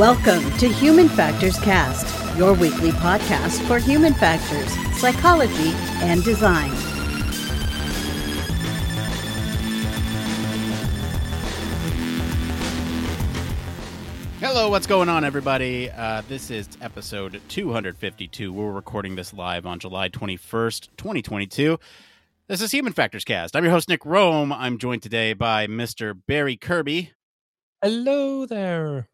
Welcome to Human Factors Cast, your weekly podcast for human factors, psychology, and design. Hello, what's going on, everybody? Uh, this is episode 252. We're recording this live on July 21st, 2022. This is Human Factors Cast. I'm your host, Nick Rome. I'm joined today by Mr. Barry Kirby. Hello there.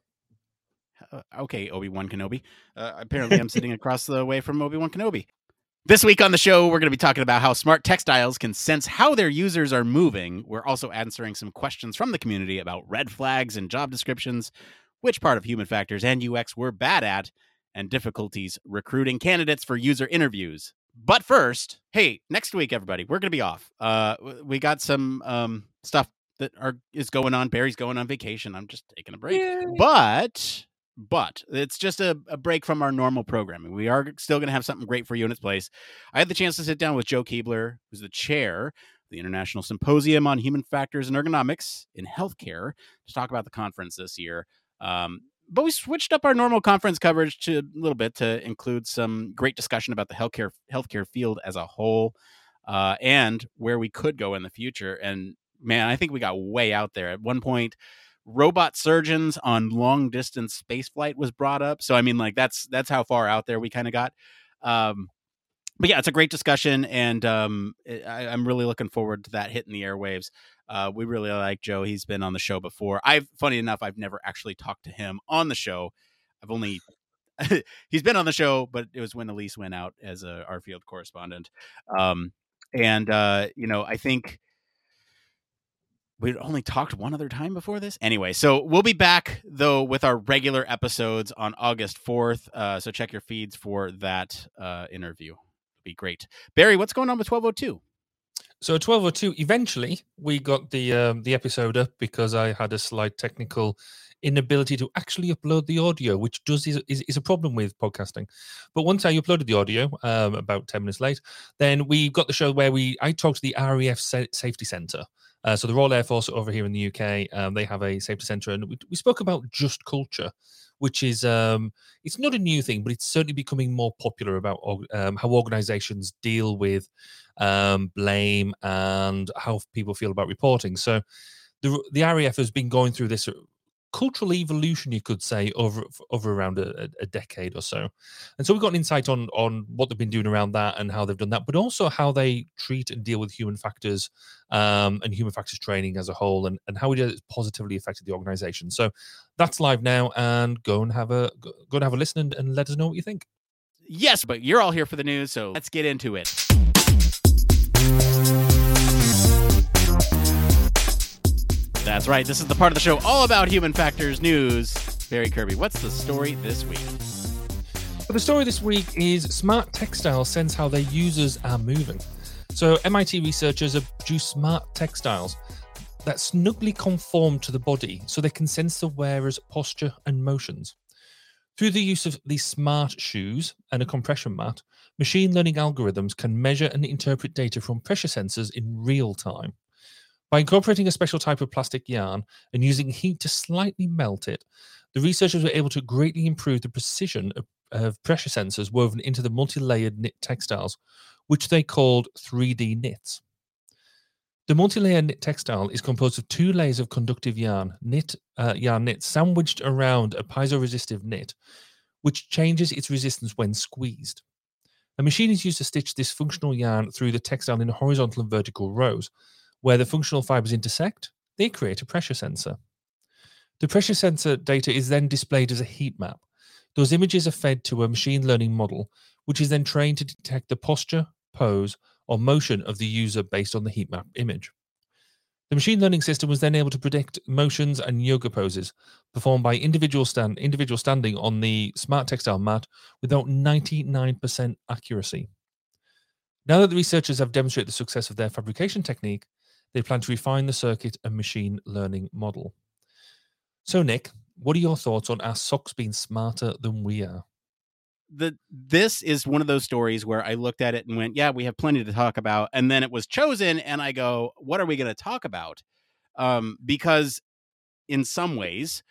Uh, okay, Obi Wan Kenobi. Uh, apparently, I'm sitting across the way from Obi Wan Kenobi. This week on the show, we're going to be talking about how smart textiles can sense how their users are moving. We're also answering some questions from the community about red flags and job descriptions, which part of human factors and UX we're bad at, and difficulties recruiting candidates for user interviews. But first, hey, next week, everybody, we're going to be off. Uh, we got some um, stuff that are is going on. Barry's going on vacation. I'm just taking a break. Yay. But but it's just a, a break from our normal programming. We are still going to have something great for you in its place. I had the chance to sit down with Joe Keebler, who's the chair of the International Symposium on Human Factors and Ergonomics in Healthcare, to talk about the conference this year. Um, but we switched up our normal conference coverage to a little bit to include some great discussion about the healthcare healthcare field as a whole uh, and where we could go in the future. And man, I think we got way out there. At one point, robot surgeons on long distance space flight was brought up. So I mean, like that's that's how far out there we kind of got. Um, but yeah, it's a great discussion, and um, I, I'm really looking forward to that hitting the airwaves. Uh, we really like Joe. He's been on the show before. I've funny enough, I've never actually talked to him on the show. I've only he's been on the show, but it was when Elise went out as a our field correspondent. Um, and uh, you know, I think we'd only talked one other time before this. Anyway, so we'll be back though with our regular episodes on August fourth. Uh, so check your feeds for that uh, interview. It'll be great. Barry, what's going on with twelve oh two? So twelve oh two. Eventually, we got the um, the episode up because I had a slight technical inability to actually upload the audio, which does is, is, is a problem with podcasting. But once I uploaded the audio, um, about ten minutes late, then we got the show where we I talked to the Sa- Safety Centre. Uh, so the Royal Air Force over here in the UK, um, they have a safety centre, and we, we spoke about just culture, which is um, it's not a new thing, but it's certainly becoming more popular about um, how organisations deal with um, blame and how people feel about reporting. So the the RAF has been going through this cultural evolution, you could say, over over around a, a, decade or so. And so we've got an insight on on what they've been doing around that and how they've done that, but also how they treat and deal with human factors um, and human factors training as a whole, and, and how it positively affected the organization. So that's live now, and go and have a go and have a listen and, and let us know what you think. Yes, but you're all here for the news, so let's get into it. That's right. This is the part of the show all about human factors news. Barry Kirby, what's the story this week? But the story this week is smart textiles sense how their users are moving. So MIT researchers have produced smart textiles that snugly conform to the body so they can sense the wearer's posture and motions. Through the use of these smart shoes and a compression mat, machine learning algorithms can measure and interpret data from pressure sensors in real time. By incorporating a special type of plastic yarn and using heat to slightly melt it, the researchers were able to greatly improve the precision of, of pressure sensors woven into the multi layered knit textiles, which they called 3D knits. The multi-layer knit textile is composed of two layers of conductive yarn, knit uh, yarn knit sandwiched around a piezoresistive knit, which changes its resistance when squeezed. A machine is used to stitch this functional yarn through the textile in horizontal and vertical rows. Where the functional fibers intersect, they create a pressure sensor. The pressure sensor data is then displayed as a heat map. Those images are fed to a machine learning model, which is then trained to detect the posture, pose, or motion of the user based on the heat map image. The machine learning system was then able to predict motions and yoga poses performed by individual stand individual standing on the smart textile mat without 99% accuracy. Now that the researchers have demonstrated the success of their fabrication technique, they plan to refine the circuit and machine learning model. So, Nick, what are your thoughts on our socks being smarter than we are? the this is one of those stories where I looked at it and went, "Yeah, we have plenty to talk about." And then it was chosen, and I go, "What are we going to talk about?" Um, because in some ways,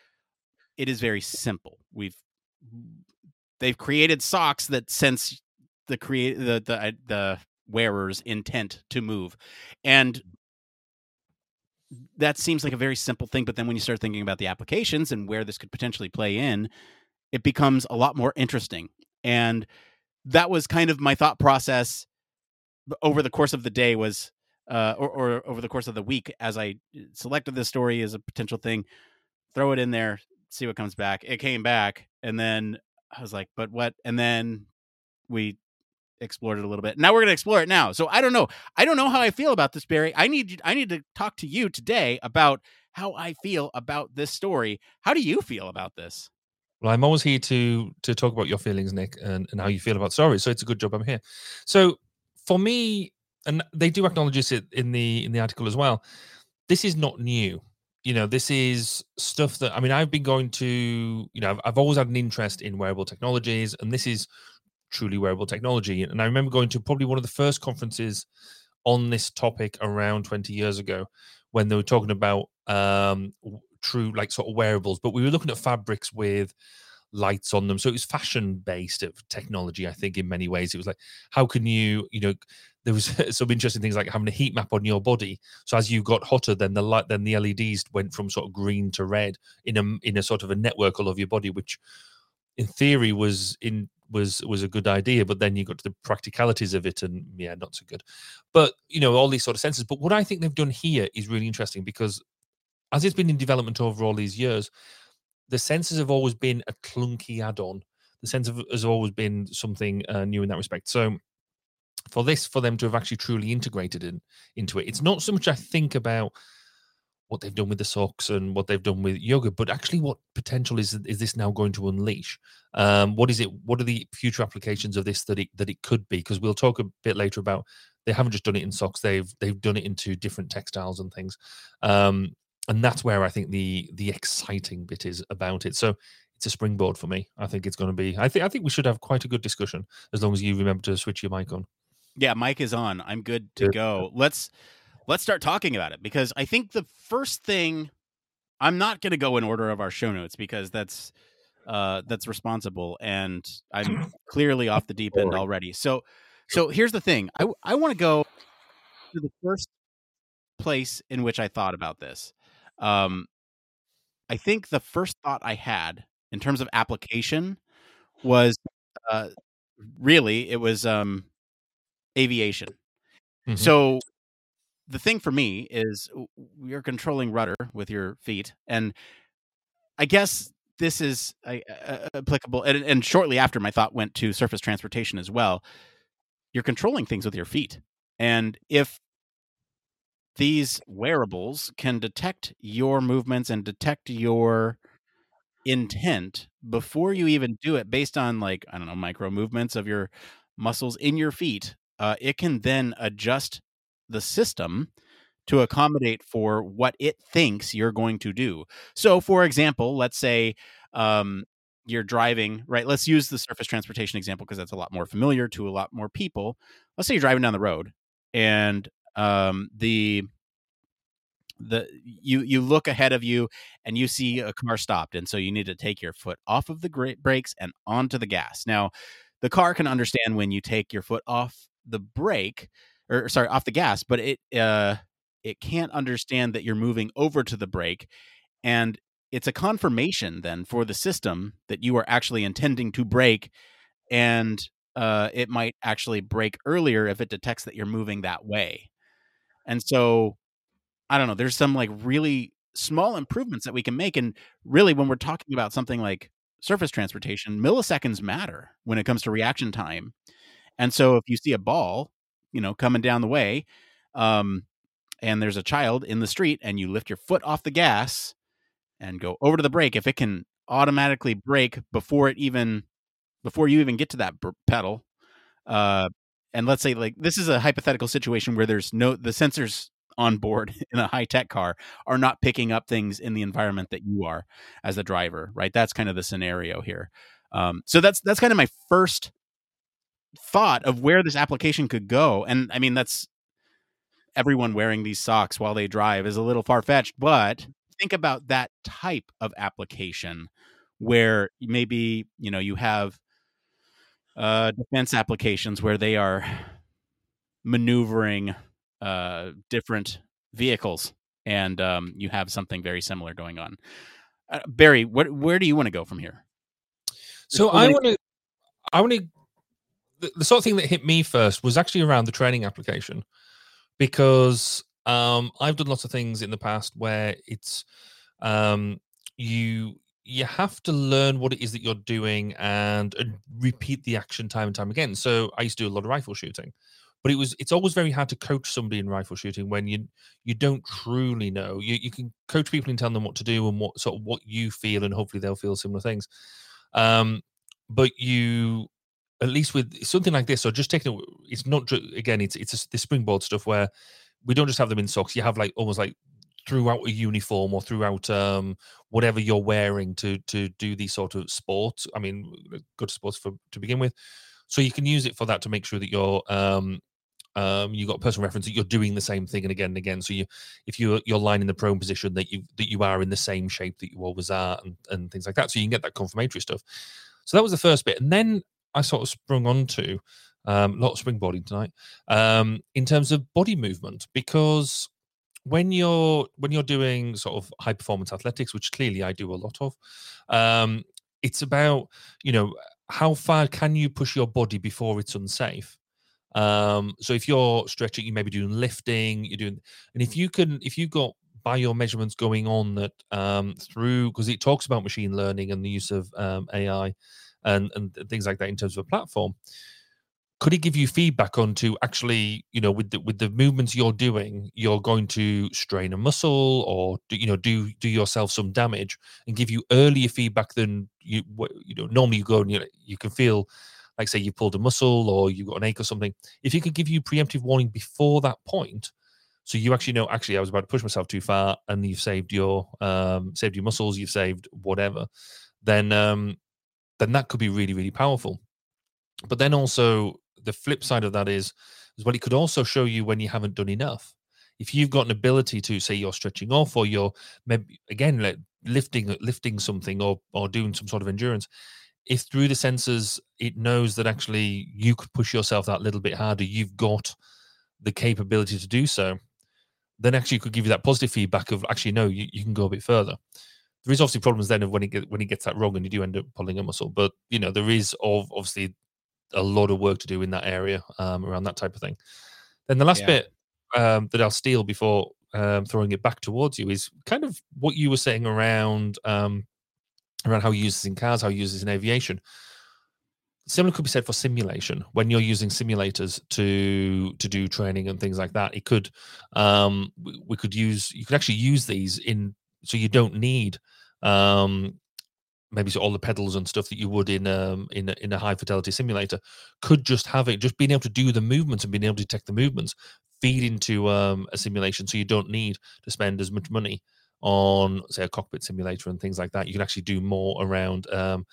it is very simple. We've they've created socks that sense the create the the uh, the wearer's intent to move, and that seems like a very simple thing. But then when you start thinking about the applications and where this could potentially play in, it becomes a lot more interesting. And that was kind of my thought process over the course of the day was uh, or, or over the course of the week as I selected this story as a potential thing, throw it in there, see what comes back. It came back, and then I was like, "But what?" And then we explored it a little bit. Now we're going to explore it now. So I don't know. I don't know how I feel about this, Barry. I need I need to talk to you today about how I feel about this story. How do you feel about this? Well, I'm always here to to talk about your feelings, Nick, and, and how you feel about stories. So it's a good job I'm here. So for me, and they do acknowledge this in the in the article as well. This is not new. You know, this is stuff that I mean, I've been going to. You know, I've, I've always had an interest in wearable technologies, and this is truly wearable technology. And I remember going to probably one of the first conferences on this topic around 20 years ago when they were talking about um, true like sort of wearables, but we were looking at fabrics with lights on them. So it was fashion based of technology, I think, in many ways. It was like, how can you, you know, there was some interesting things like having a heat map on your body. So as you got hotter, then the light, then the LEDs went from sort of green to red in a in a sort of a network all over your body, which in theory was in was was a good idea but then you got to the practicalities of it and yeah not so good. But you know all these sort of senses but what i think they've done here is really interesting because as it's been in development over all these years the sensors have always been a clunky add-on. The sensor has always been something uh, new in that respect. So for this for them to have actually truly integrated in into it it's not so much i think about what they've done with the socks and what they've done with yoga but actually what potential is is this now going to unleash? Um, what is it what are the future applications of this that it that it could be? Because we'll talk a bit later about they haven't just done it in socks they've they've done it into different textiles and things. Um, and that's where i think the the exciting bit is about it. So it's a springboard for me. I think it's going to be i think i think we should have quite a good discussion as long as you remember to switch your mic on. Yeah, mic is on. I'm good to go. Let's let's start talking about it because I think the first thing I'm not going to go in order of our show notes because that's uh that's responsible and I'm clearly off the deep end already. So so here's the thing. I I want to go to the first place in which I thought about this. Um I think the first thought I had in terms of application was uh really it was um aviation. Mm-hmm. So the thing for me is you're controlling rudder with your feet, and I guess this is uh, applicable. And, and shortly after, my thought went to surface transportation as well. You're controlling things with your feet, and if these wearables can detect your movements and detect your intent before you even do it based on like i don't know micro movements of your muscles in your feet uh, it can then adjust the system to accommodate for what it thinks you're going to do. So, for example, let's say um, you're driving, right? Let's use the surface transportation example because that's a lot more familiar to a lot more people. Let's say you're driving down the road and um, the the you you look ahead of you and you see a car stopped and so you need to take your foot off of the brakes and onto the gas now the car can understand when you take your foot off the brake or sorry off the gas but it uh it can't understand that you're moving over to the brake and it's a confirmation then for the system that you are actually intending to brake and uh, it might actually brake earlier if it detects that you're moving that way. And so i don't know there's some like really small improvements that we can make and really when we're talking about something like surface transportation milliseconds matter when it comes to reaction time. And so if you see a ball, you know, coming down the way, um, and there's a child in the street and you lift your foot off the gas and go over to the brake, if it can automatically brake before it even before you even get to that pedal, uh, and let's say like this is a hypothetical situation where there's no the sensors on board in a high tech car are not picking up things in the environment that you are as a driver, right? That's kind of the scenario here. Um, so that's that's kind of my first thought of where this application could go. And I mean, that's everyone wearing these socks while they drive is a little far fetched, but think about that type of application where maybe you know you have uh, defense applications where they are maneuvering uh, different vehicles, and um, you have something very similar going on. Uh, Barry, what, where do you want to go from here? So I want to, I want to. The, the sort of thing that hit me first was actually around the training application, because um, I've done lots of things in the past where it's um, you you have to learn what it is that you're doing and, and, repeat the action time and time again. So I used to do a lot of rifle shooting, but it was it's always very hard to coach somebody in rifle shooting when you you don't truly know. You you can coach people and tell them what to do and what sort of what you feel, and hopefully they'll feel similar things. Um, but you at least with something like this, or just taking it, it's not again, it's it's the springboard stuff where we don't just have them in socks. You have like almost like throughout a uniform or throughout um, whatever you're wearing to to do these sort of sports. I mean, good sports for to begin with. So you can use it for that to make sure that you're um, um, you got personal reference that you're doing the same thing and again and again. So you, if you're you're lying in the prone position, that you that you are in the same shape that you always are, and, and things like that. So you can get that confirmatory stuff. So that was the first bit, and then I sort of sprung onto um, a lot of springboarding tonight um, in terms of body movement because when you're when you're doing sort of high performance athletics, which clearly I do a lot of, um, it's about you know how far can you push your body before it's unsafe. Um, so if you're stretching, you may be doing lifting, you're doing, and if you can, if you've got by your measurements going on that um, through because it talks about machine learning and the use of um, AI and and things like that in terms of a platform. Could it give you feedback onto actually you know with the with the movements you're doing you're going to strain a muscle or do, you know do do yourself some damage and give you earlier feedback than you you know normally you go and you, you can feel like say you pulled a muscle or you've got an ache or something. If you could give you preemptive warning before that point so you actually know actually i was about to push myself too far and you've saved your um saved your muscles you've saved whatever then um then that could be really really powerful but then also the flip side of that is, is well, it could also show you when you haven't done enough. If you've got an ability to say you're stretching off or you're maybe again like lifting lifting something or or doing some sort of endurance, if through the sensors it knows that actually you could push yourself that little bit harder, you've got the capability to do so, then actually could give you that positive feedback of actually no, you, you can go a bit further. There is obviously problems then of when he get when he gets that wrong and you do end up pulling a muscle, but you know there is of obviously a lot of work to do in that area um, around that type of thing. Then the last yeah. bit um, that I'll steal before um, throwing it back towards you is kind of what you were saying around um, around how you use this in cars, how you use this in aviation. Similar could be said for simulation when you're using simulators to to do training and things like that. It could um, we, we could use you could actually use these in so you don't need um, maybe so all the pedals and stuff that you would in um in a, in a high fidelity simulator could just have it just being able to do the movements and being able to detect the movements feed into um, a simulation. So you don't need to spend as much money on say a cockpit simulator and things like that. You can actually do more around um,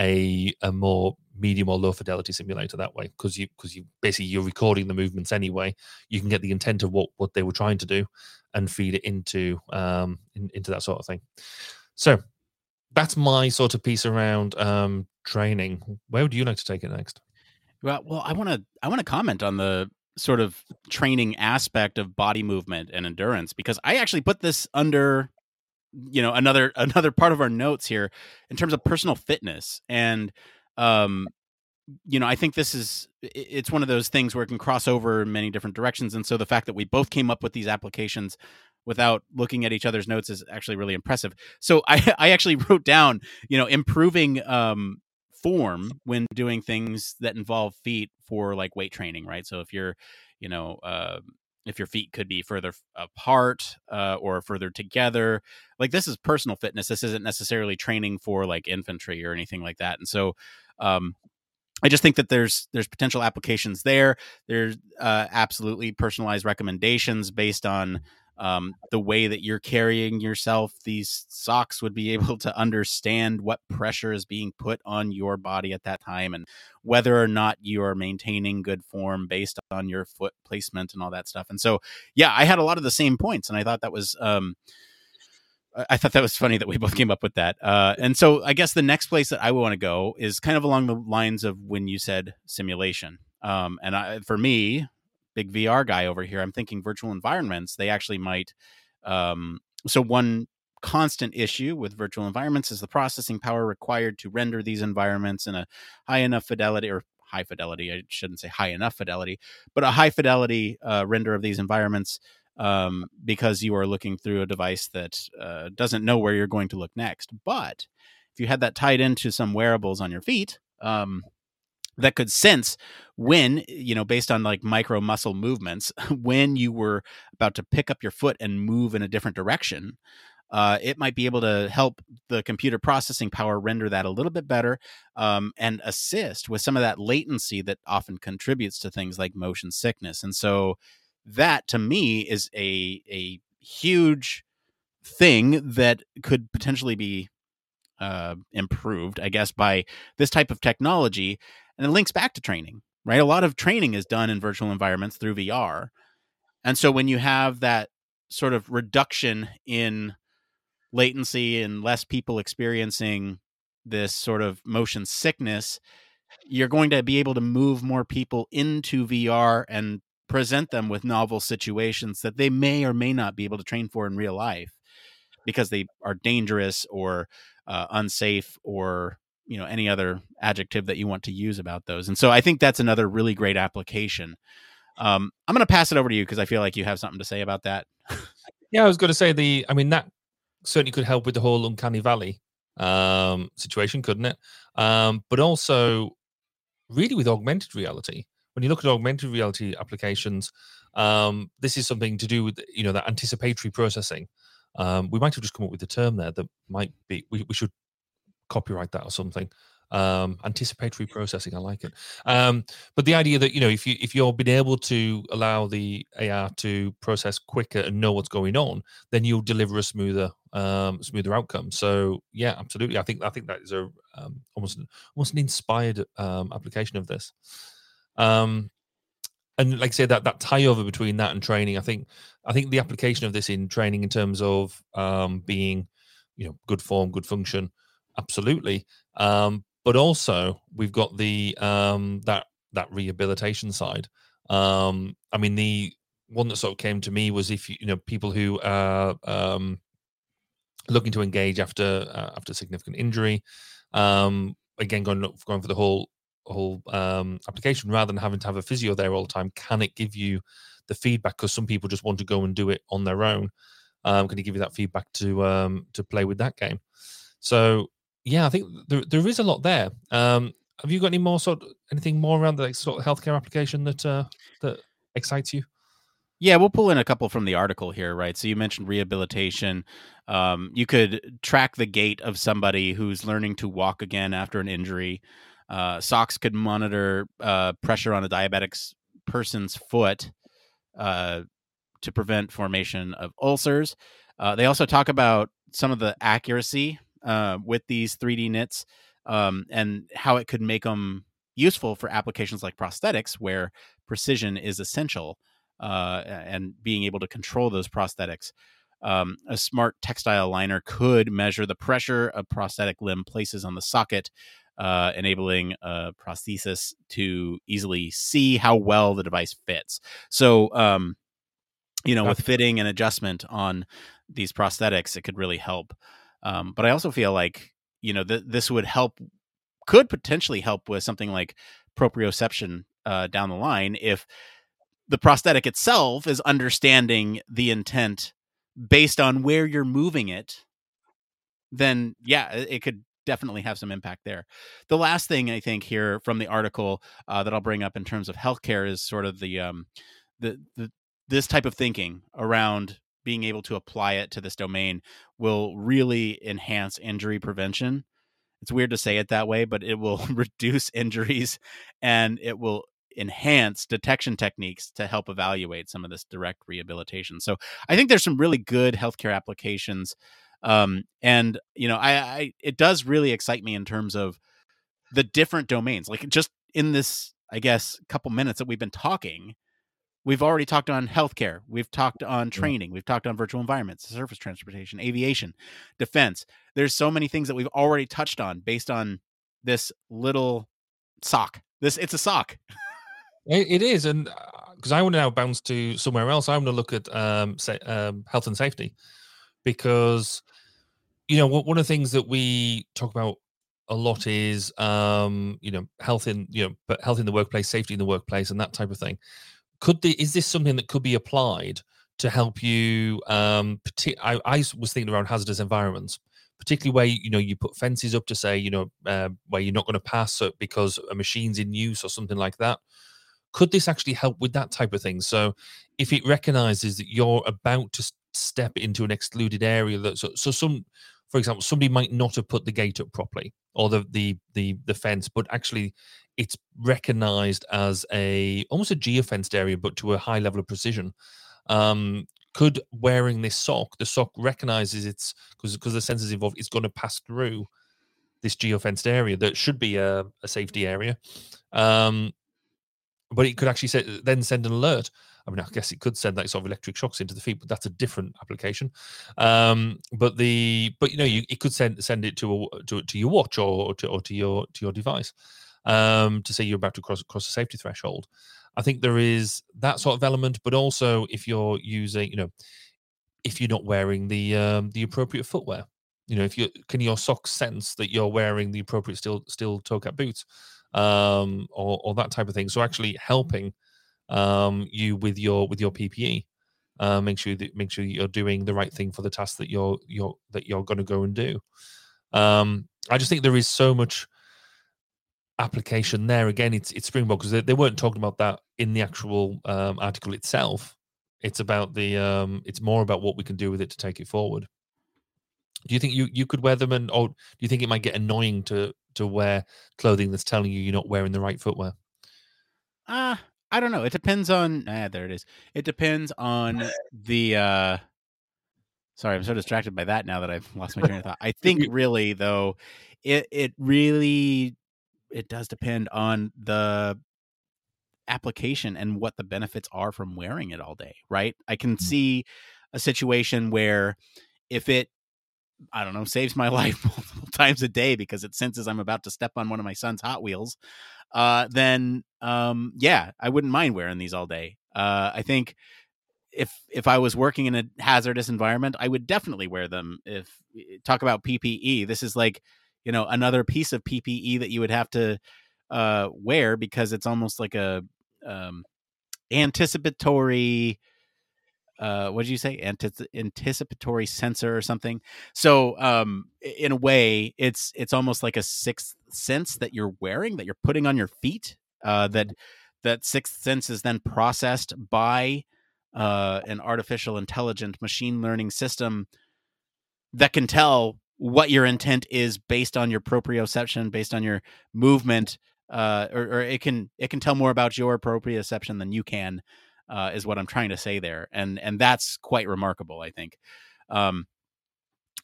a a more medium or low fidelity simulator that way because you because you basically you're recording the movements anyway. You can get the intent of what what they were trying to do and feed it into um in, into that sort of thing so that's my sort of piece around um, training. Where would you like to take it next? Well, well, I want to I want to comment on the sort of training aspect of body movement and endurance because I actually put this under you know another another part of our notes here in terms of personal fitness and um you know i think this is it's one of those things where it can cross over in many different directions and so the fact that we both came up with these applications without looking at each other's notes is actually really impressive. So I, I actually wrote down, you know, improving um, form when doing things that involve feet for like weight training, right? So if you're, you know, uh, if your feet could be further apart uh, or further together, like this is personal fitness. This isn't necessarily training for like infantry or anything like that. And so, um, I just think that there's there's potential applications there. There's uh, absolutely personalized recommendations based on um, the way that you're carrying yourself, these socks would be able to understand what pressure is being put on your body at that time and whether or not you are maintaining good form based on your foot placement and all that stuff. And so, yeah, I had a lot of the same points, and I thought that was um, I thought that was funny that we both came up with that. Uh, and so I guess the next place that I want to go is kind of along the lines of when you said simulation. Um, and I, for me, big VR guy over here, I'm thinking virtual environments. They actually might. Um, so one constant issue with virtual environments is the processing power required to render these environments in a high enough fidelity or high fidelity. I shouldn't say high enough fidelity, but a high fidelity uh, render of these environments um, because you are looking through a device that uh, doesn't know where you're going to look next. But if you had that tied into some wearables on your feet, um, that could sense when you know based on like micro muscle movements when you were about to pick up your foot and move in a different direction uh, it might be able to help the computer processing power render that a little bit better um, and assist with some of that latency that often contributes to things like motion sickness and so that to me is a a huge thing that could potentially be uh, improved, I guess, by this type of technology. And it links back to training, right? A lot of training is done in virtual environments through VR. And so when you have that sort of reduction in latency and less people experiencing this sort of motion sickness, you're going to be able to move more people into VR and present them with novel situations that they may or may not be able to train for in real life because they are dangerous or uh, unsafe or you know any other adjective that you want to use about those. And so i think that's another really great application. Um, i'm going to pass it over to you because i feel like you have something to say about that. Yeah i was going to say the i mean that certainly could help with the whole uncanny valley um, situation couldn't it? Um, but also really with augmented reality. When you look at augmented reality applications um, this is something to do with you know that anticipatory processing. Um, we might have just come up with a term there that might be we, we should copyright that or something. Um, anticipatory processing, I like it. Um, but the idea that you know, if you if you're been able to allow the AR to process quicker and know what's going on, then you'll deliver a smoother um, smoother outcome. So yeah, absolutely. I think I think that is a um, almost almost an inspired um, application of this. Um, and like I say that that tie over between that and training, I think I think the application of this in training in terms of um, being, you know, good form, good function, absolutely. Um, but also we've got the um, that that rehabilitation side. Um, I mean, the one that sort of came to me was if you, know people who are um, looking to engage after uh, after significant injury. Um, again, going going for the whole whole um, application rather than having to have a physio there all the time can it give you the feedback because some people just want to go and do it on their own um, can it give you that feedback to um, to play with that game so yeah i think there, there is a lot there um, have you got any more sort of anything more around the sort of healthcare application that uh, that excites you yeah, we'll pull in a couple from the article here, right? So you mentioned rehabilitation. Um, you could track the gait of somebody who's learning to walk again after an injury. Uh, socks could monitor uh, pressure on a diabetic person's foot uh, to prevent formation of ulcers. Uh, they also talk about some of the accuracy uh, with these 3D knits um, and how it could make them useful for applications like prosthetics, where precision is essential, uh, and being able to control those prosthetics. Um, a smart textile liner could measure the pressure a prosthetic limb places on the socket uh, enabling a prosthesis to easily see how well the device fits. So, um, you know, with fitting and adjustment on these prosthetics, it could really help. Um, but I also feel like, you know, th- this would help, could potentially help with something like proprioception uh, down the line if the prosthetic itself is understanding the intent based on where you're moving it then yeah it could definitely have some impact there. The last thing I think here from the article uh, that I'll bring up in terms of healthcare is sort of the um, the, the this type of thinking around being able to apply it to this domain will really enhance injury prevention. It's weird to say it that way, but it will reduce injuries and it will enhance detection techniques to help evaluate some of this direct rehabilitation. So I think there's some really good healthcare applications um, and you know, I, I it does really excite me in terms of the different domains. Like just in this, I guess, couple minutes that we've been talking, we've already talked on healthcare, we've talked on training, we've talked on virtual environments, surface transportation, aviation, defense. There's so many things that we've already touched on based on this little sock. This it's a sock. it, it is, and because uh, I want to now bounce to somewhere else, I want to look at um, say, um, health and safety because you know one of the things that we talk about a lot is um you know health in you know but health in the workplace safety in the workplace and that type of thing could the, is this something that could be applied to help you um I, I was thinking around hazardous environments particularly where you know you put fences up to say you know uh, where you're not going to pass because a machine's in use or something like that. Could this actually help with that type of thing? So if it recognizes that you're about to step into an excluded area that so, so some for example, somebody might not have put the gate up properly or the the the, the fence, but actually it's recognized as a almost a geofenced area, but to a high level of precision. Um, could wearing this sock, the sock recognizes it's because because the sensors involved, it's going to pass through this geofenced area that should be a, a safety area. Um, but it could actually say, then send an alert I mean, I guess it could send that sort of electric shocks into the feet, but that's a different application. Um, but the but you know, you it could send send it to a, to, to your watch or, or to or to your to your device um, to say you're about to cross cross a safety threshold. I think there is that sort of element, but also if you're using, you know, if you're not wearing the um, the appropriate footwear, you know, if you can your socks sense that you're wearing the appropriate steel steel toe cap boots, um, or or that type of thing. So actually helping um, you with your with your PPE. Uh, make sure that make sure you're doing the right thing for the task that you're you're that you're going to go and do. Um, I just think there is so much application there. Again, it's it's Springbok because they, they, weren't talking about that in the actual um, article itself. It's about the um, it's more about what we can do with it to take it forward. Do you think you, you could wear them and or do you think it might get annoying to to wear clothing that's telling you you're not wearing the right footwear? Ah, uh, I don't know. It depends on. Ah, there it is. It depends on the. uh Sorry, I'm so distracted by that now that I've lost my train of thought. I think really though, it it really it does depend on the application and what the benefits are from wearing it all day, right? I can mm-hmm. see a situation where if it I don't know, saves my life multiple times a day because it senses I'm about to step on one of my son's Hot Wheels, uh, then um, yeah, I wouldn't mind wearing these all day. Uh, I think if if I was working in a hazardous environment, I would definitely wear them. If talk about PPE, this is like you know another piece of PPE that you would have to uh, wear because it's almost like a um, anticipatory uh what did you say? Anticipatory sensor or something? So um in a way it's it's almost like a sixth sense that you're wearing that you're putting on your feet uh that that sixth sense is then processed by uh an artificial intelligent machine learning system that can tell what your intent is based on your proprioception based on your movement uh or, or it can it can tell more about your proprioception than you can uh, is what I'm trying to say there, and and that's quite remarkable. I think. Um,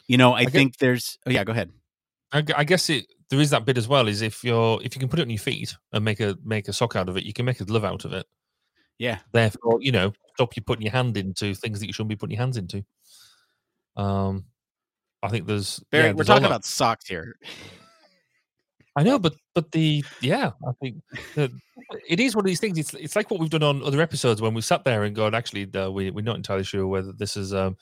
you know, I, I think guess, there's. Oh yeah, go ahead. I, I, guess it there is that bit as well. Is if you're if you can put it on your feet and make a make a sock out of it, you can make a glove out of it. Yeah. Therefore, you know, stop you putting your hand into things that you shouldn't be putting your hands into. Um, I think there's. Barry, yeah, we're talking about socks here. I know, but but the yeah, I think it is one of these things. It's it's like what we've done on other episodes when we sat there and gone, actually, uh, we we're not entirely sure whether this is um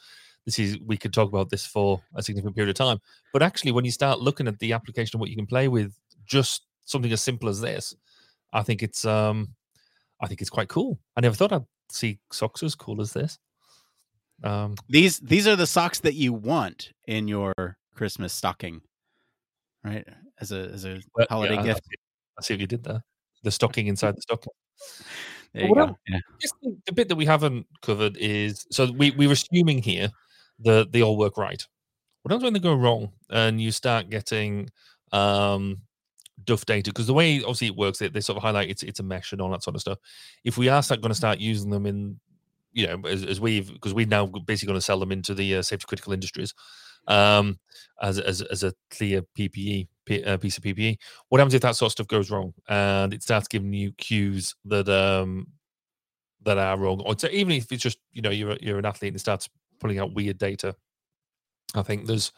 this is we could talk about this for a significant period of time. But actually, when you start looking at the application of what you can play with, just something as simple as this, I think it's um I think it's quite cool. I never thought I'd see socks as cool as this. Um, these these are the socks that you want in your Christmas stocking, right? as a as a but, holiday yeah, gift. I see what you did there. The stocking inside the stocking. There you go. Yeah. The, bit that we haven't covered is so we we were assuming here that they all work right. What happens when they go wrong and you start getting um duff data? Because the way obviously it works, they, they sort of highlight it's it's a mesh and all that sort of stuff. If we are going to start using them in you know, as, as we've because we're now basically going to sell them into the uh, safety critical industries um, as, as as a clear PPE uh, piece of PPE. What happens if that sort of stuff goes wrong and it starts giving you cues that um, that are wrong, or even if it's just you know you're you're an athlete and it starts pulling out weird data. I think there's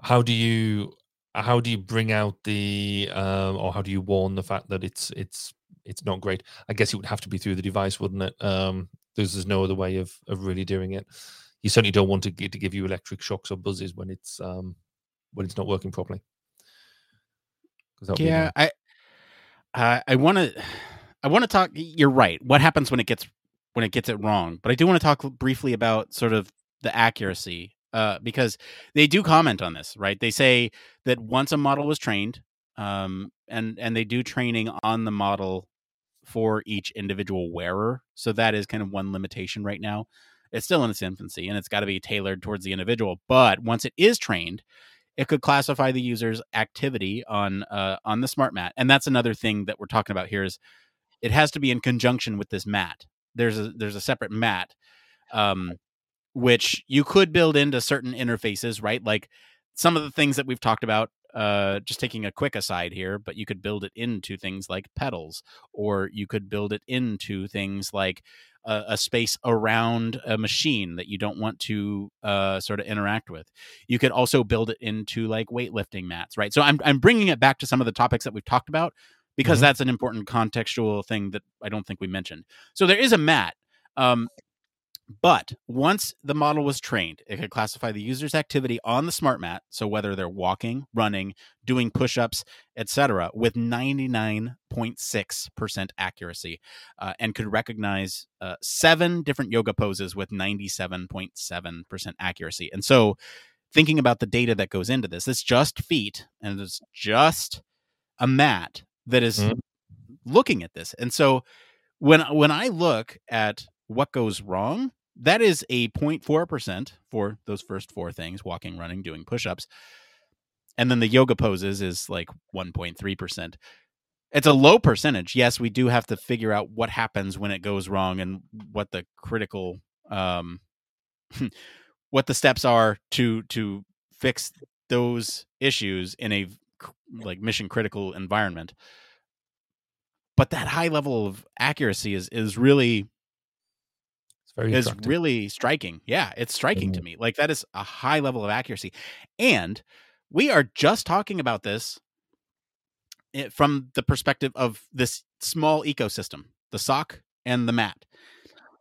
how do you how do you bring out the um, or how do you warn the fact that it's it's it's not great? I guess it would have to be through the device, wouldn't it? Um, there's there's no other way of of really doing it. You certainly don't want to get, to give you electric shocks or buzzes when it's um, when it's not working properly. Yeah, I uh, I want to I want to talk. You're right. What happens when it gets when it gets it wrong? But I do want to talk briefly about sort of the accuracy uh, because they do comment on this, right? They say that once a model was trained, um, and and they do training on the model for each individual wearer. So that is kind of one limitation right now. It's still in its infancy, and it's got to be tailored towards the individual. But once it is trained, it could classify the user's activity on uh, on the smart mat, and that's another thing that we're talking about here is it has to be in conjunction with this mat. There's a there's a separate mat, um, which you could build into certain interfaces, right? Like some of the things that we've talked about. Uh, just taking a quick aside here, but you could build it into things like pedals, or you could build it into things like a, a, space around a machine that you don't want to uh, sort of interact with. You could also build it into like weightlifting mats, right? So I'm I'm bringing it back to some of the topics that we've talked about because mm-hmm. that's an important contextual thing that I don't think we mentioned. So there is a mat. Um, but once the model was trained, it could classify the user's activity on the smart mat, so whether they're walking, running, doing push-ups, etc., with 99.6% accuracy, uh, and could recognize uh, seven different yoga poses with 97.7% accuracy. And so, thinking about the data that goes into this, it's just feet, and it's just a mat that is mm-hmm. looking at this. And so, when when I look at what goes wrong, that is a 0.4% for those first four things walking, running, doing push ups. And then the yoga poses is like 1.3%. It's a low percentage. Yes, we do have to figure out what happens when it goes wrong and what the critical um what the steps are to to fix those issues in a like mission critical environment but that high level of accuracy is is really very is really striking. Yeah, it's striking mm-hmm. to me. Like that is a high level of accuracy. And we are just talking about this eh, from the perspective of this small ecosystem, the sock and the mat.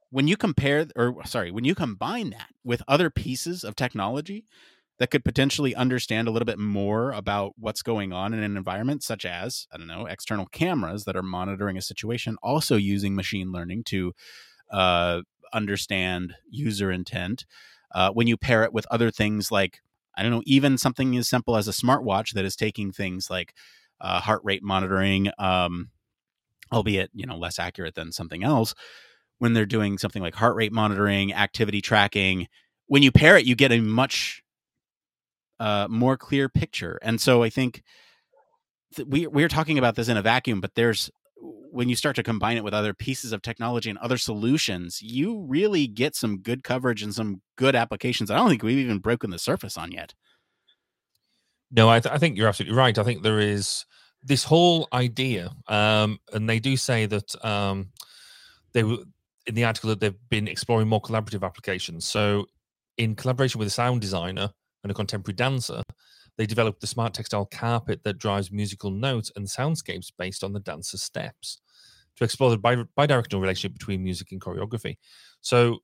When you compare or sorry, when you combine that with other pieces of technology that could potentially understand a little bit more about what's going on in an environment such as, I don't know, external cameras that are monitoring a situation also using machine learning to uh, understand user intent. Uh, when you pair it with other things like, I don't know, even something as simple as a smartwatch that is taking things like uh, heart rate monitoring, um, albeit you know less accurate than something else. When they're doing something like heart rate monitoring, activity tracking, when you pair it, you get a much uh, more clear picture. And so I think th- we we're talking about this in a vacuum, but there's when you start to combine it with other pieces of technology and other solutions, you really get some good coverage and some good applications. I don't think we've even broken the surface on yet. No, I, th- I think you're absolutely right. I think there is this whole idea, um, and they do say that um, they were in the article that they've been exploring more collaborative applications. So, in collaboration with a sound designer and a contemporary dancer, they developed the smart textile carpet that drives musical notes and soundscapes based on the dancer's steps to explore the bi- bidirectional relationship between music and choreography. So,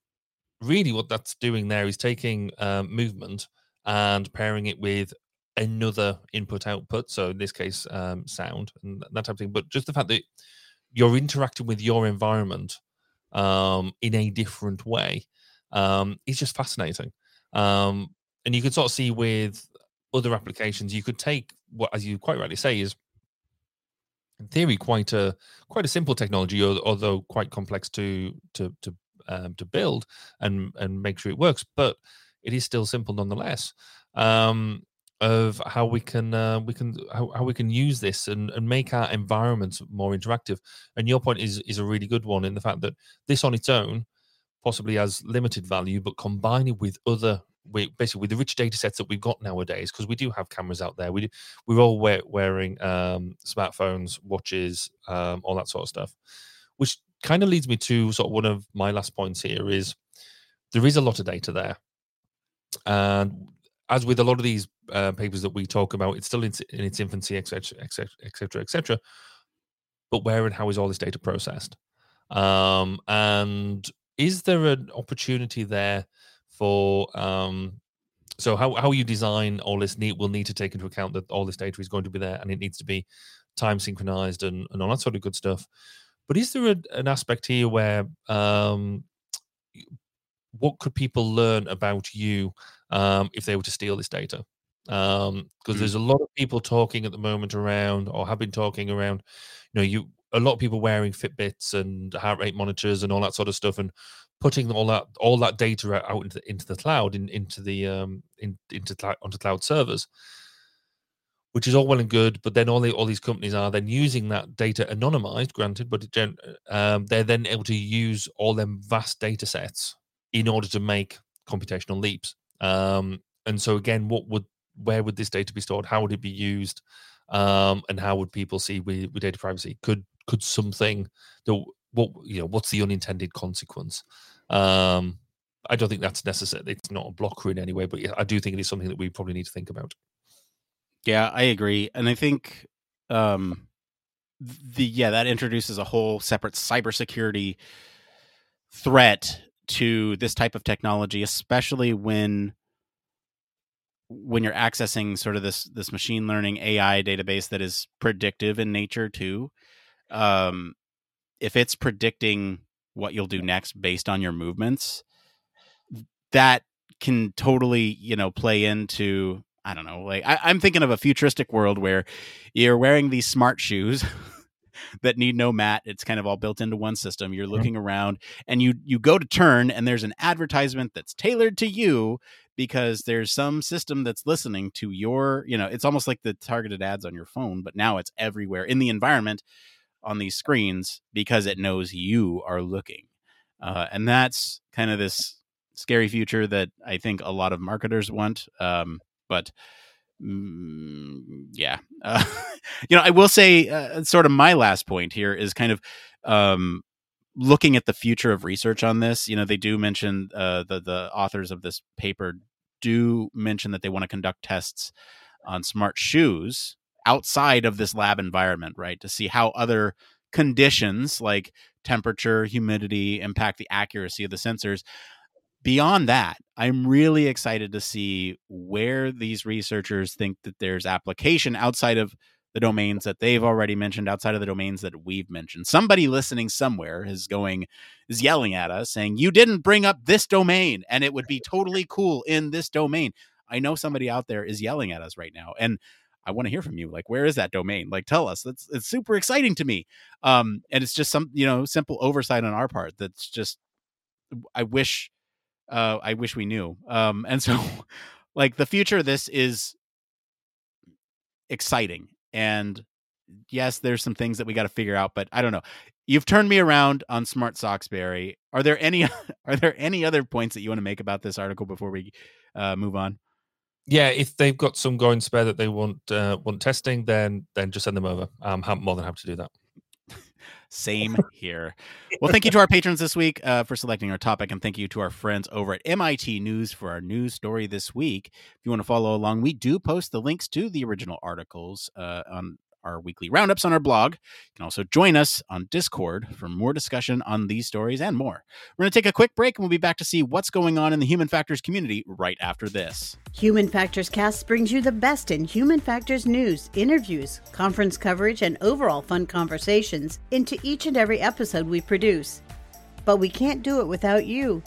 really, what that's doing there is taking um, movement and pairing it with another input output. So, in this case, um, sound and that type of thing. But just the fact that you're interacting with your environment um, in a different way um, is just fascinating. Um, and you can sort of see with other applications, you could take what, as you quite rightly say, is in theory quite a quite a simple technology, although quite complex to to to um, to build and and make sure it works. But it is still simple nonetheless. Um, of how we can uh, we can how, how we can use this and, and make our environments more interactive. And your point is is a really good one in the fact that this on its own possibly has limited value, but combine it with other we basically with the rich data sets that we've got nowadays, because we do have cameras out there. We do, we're all wear, wearing um, smartphones, watches, um, all that sort of stuff, which kind of leads me to sort of one of my last points here is there is a lot of data there. And as with a lot of these uh, papers that we talk about, it's still in, in its infancy, etc., etc., etc., etc. But where and how is all this data processed? Um, and is there an opportunity there for um, so how, how you design all this need will need to take into account that all this data is going to be there and it needs to be time synchronized and, and all that sort of good stuff but is there a, an aspect here where um, what could people learn about you um, if they were to steal this data because um, mm. there's a lot of people talking at the moment around or have been talking around you know you a lot of people wearing Fitbits and heart rate monitors and all that sort of stuff and putting all that all that data out into the, into the cloud in, into the um in, into onto cloud servers which is all well and good but then all the, all these companies are then using that data anonymized granted but it, um, they're then able to use all them vast data sets in order to make computational leaps. Um, and so again what would where would this data be stored? How would it be used? Um, and how would people see with, with data privacy? Could could something that what you know what's the unintended consequence? Um i don't think that's necessary it's not a blocker in any way but i do think it is something that we probably need to think about. Yeah i agree and i think um the yeah that introduces a whole separate cybersecurity threat to this type of technology especially when when you're accessing sort of this this machine learning ai database that is predictive in nature too um if it's predicting what you'll do next based on your movements, that can totally, you know, play into I don't know, like I, am thinking of a futuristic world where you're wearing these smart shoes that need no mat. It's kind of all built into one system. You're looking around and you you go to turn and there's an advertisement that's tailored to you because there's some system that's listening to your, you know, it's almost like the targeted ads on your phone, but now it's everywhere in the environment on these screens because it knows you are looking. Uh, and that's kind of this scary future that I think a lot of marketers want. Um, but mm, yeah, uh, you know, I will say, uh, sort of my last point here is kind of um, looking at the future of research on this. You know, they do mention uh, the the authors of this paper do mention that they want to conduct tests on smart shoes outside of this lab environment, right? To see how other conditions like temperature, humidity impact the accuracy of the sensors. Beyond that, I'm really excited to see where these researchers think that there's application outside of the domains that they've already mentioned outside of the domains that we've mentioned. Somebody listening somewhere is going is yelling at us saying you didn't bring up this domain and it would be totally cool in this domain. I know somebody out there is yelling at us right now and I want to hear from you. Like, where is that domain? Like, tell us. That's it's super exciting to me. Um, and it's just some, you know, simple oversight on our part. That's just, I wish, uh, I wish we knew. Um, and so, like, the future of this is exciting. And yes, there's some things that we got to figure out, but I don't know. You've turned me around on Smart Socks, Barry. Are there any are there any other points that you want to make about this article before we uh, move on? Yeah, if they've got some going spare that they want uh, want testing, then then just send them over. I'm more than happy to do that. Same here. Well, thank you to our patrons this week uh, for selecting our topic, and thank you to our friends over at MIT News for our news story this week. If you want to follow along, we do post the links to the original articles uh, on our weekly roundups on our blog. You can also join us on Discord for more discussion on these stories and more. We're going to take a quick break and we'll be back to see what's going on in the human factors community right after this. Human Factors Cast brings you the best in human factors news, interviews, conference coverage, and overall fun conversations into each and every episode we produce. But we can't do it without you.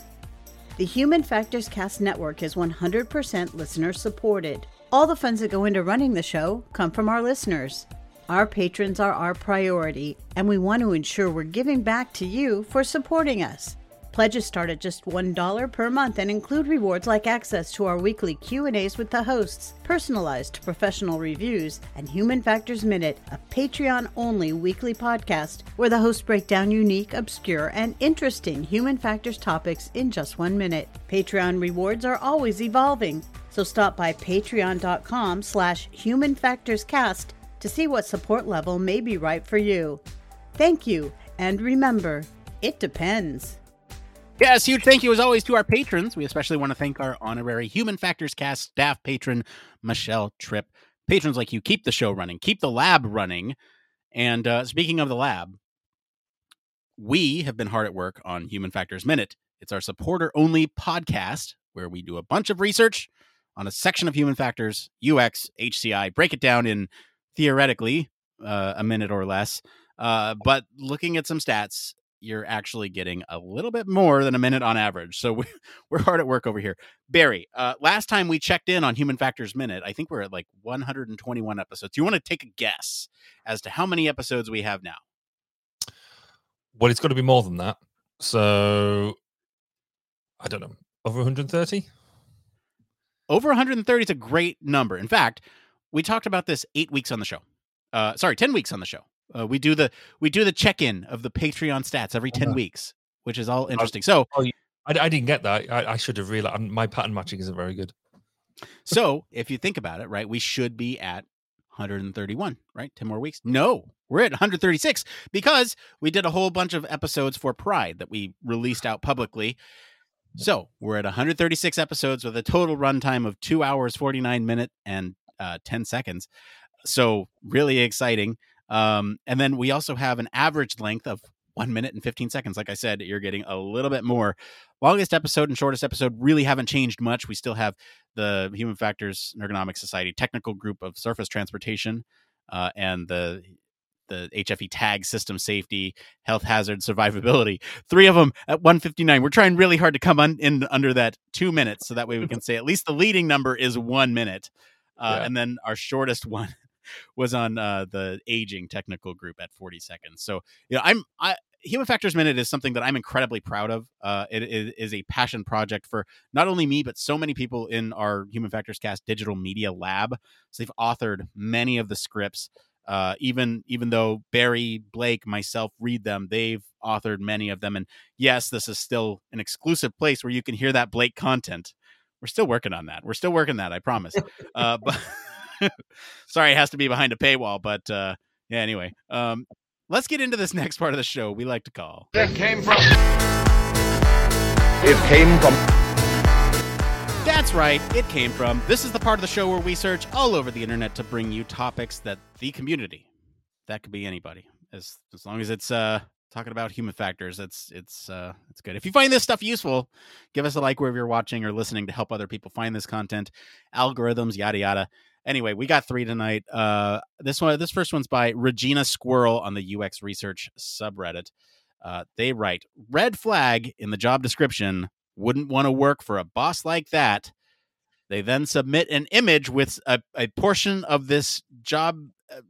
The Human Factors Cast Network is 100% listener supported. All the funds that go into running the show come from our listeners. Our patrons are our priority, and we want to ensure we're giving back to you for supporting us. Pledges start at just $1 per month and include rewards like access to our weekly Q&As with the hosts, personalized professional reviews, and Human Factors Minute, a Patreon-only weekly podcast where the hosts break down unique, obscure, and interesting human factors topics in just 1 minute. Patreon rewards are always evolving, so stop by patreon.com slash humanfactorscast to see what support level may be right for you. Thank you, and remember, It depends. Yes, huge thank you as always to our patrons. We especially want to thank our honorary Human Factors Cast staff patron, Michelle Tripp. Patrons like you keep the show running, keep the lab running. And uh, speaking of the lab, we have been hard at work on Human Factors Minute. It's our supporter only podcast where we do a bunch of research on a section of human factors, UX, HCI, break it down in theoretically uh, a minute or less. Uh, but looking at some stats, you're actually getting a little bit more than a minute on average. So we, we're hard at work over here. Barry, uh, last time we checked in on Human Factors Minute, I think we're at like 121 episodes. You want to take a guess as to how many episodes we have now? Well, it's got to be more than that. So I don't know, over 130? Over 130 is a great number. In fact, we talked about this eight weeks on the show. Uh, sorry, 10 weeks on the show. Uh, we do the we do the check in of the Patreon stats every ten uh-huh. weeks, which is all interesting. So oh, I, I, didn't get that. I, I should have realized my pattern matching isn't very good. so if you think about it, right, we should be at 131, right? 10 more weeks. No, we're at 136 because we did a whole bunch of episodes for Pride that we released out publicly. So we're at 136 episodes with a total runtime of two hours, 49 minutes, and uh, 10 seconds. So really exciting. Um, and then we also have an average length of one minute and 15 seconds. Like I said, you're getting a little bit more. Longest episode and shortest episode really haven't changed much. We still have the Human Factors and Ergonomic Society technical group of surface transportation uh, and the the HFE tag system safety, health hazard, survivability. Three of them at 159. We're trying really hard to come on in under that two minutes, so that way we can say at least the leading number is one minute, uh, yeah. and then our shortest one was on uh, the aging technical group at 40 seconds. So, you know, I'm I Human Factors Minute is something that I'm incredibly proud of. Uh, it, it is a passion project for not only me, but so many people in our Human Factors Cast digital media lab. So they've authored many of the scripts. Uh, even even though Barry, Blake, myself read them, they've authored many of them. And yes, this is still an exclusive place where you can hear that Blake content. We're still working on that. We're still working that. I promise. Uh, but Sorry, it has to be behind a paywall, but uh, yeah. Anyway, um, let's get into this next part of the show. We like to call. It came from. It came from. That's right. It came from. This is the part of the show where we search all over the internet to bring you topics that the community, that could be anybody, as as long as it's uh talking about human factors. It's it's uh it's good. If you find this stuff useful, give us a like wherever you're watching or listening to help other people find this content. Algorithms, yada yada. Anyway, we got three tonight. Uh, this one, this first one's by Regina Squirrel on the UX Research subreddit. Uh, they write red flag in the job description. Wouldn't want to work for a boss like that. They then submit an image with a, a portion of this job uh,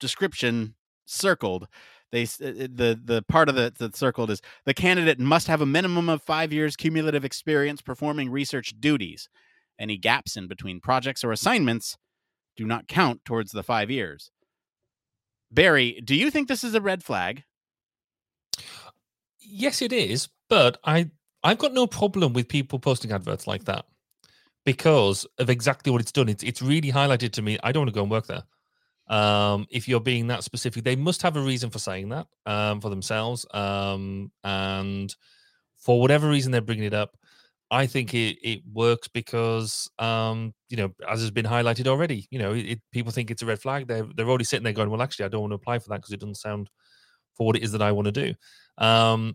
description circled. They uh, uh, the the part of the that circled is the candidate must have a minimum of five years cumulative experience performing research duties. Any gaps in between projects or assignments do not count towards the five years. Barry, do you think this is a red flag? Yes, it is, but I I've got no problem with people posting adverts like that because of exactly what it's done. It's it's really highlighted to me. I don't want to go and work there. Um, if you're being that specific, they must have a reason for saying that um, for themselves. Um, and for whatever reason, they're bringing it up. I think it, it works because, um, you know, as has been highlighted already, you know, it, people think it's a red flag. They're, they're already sitting there going, well, actually, I don't want to apply for that because it doesn't sound for what it is that I want to do. Um,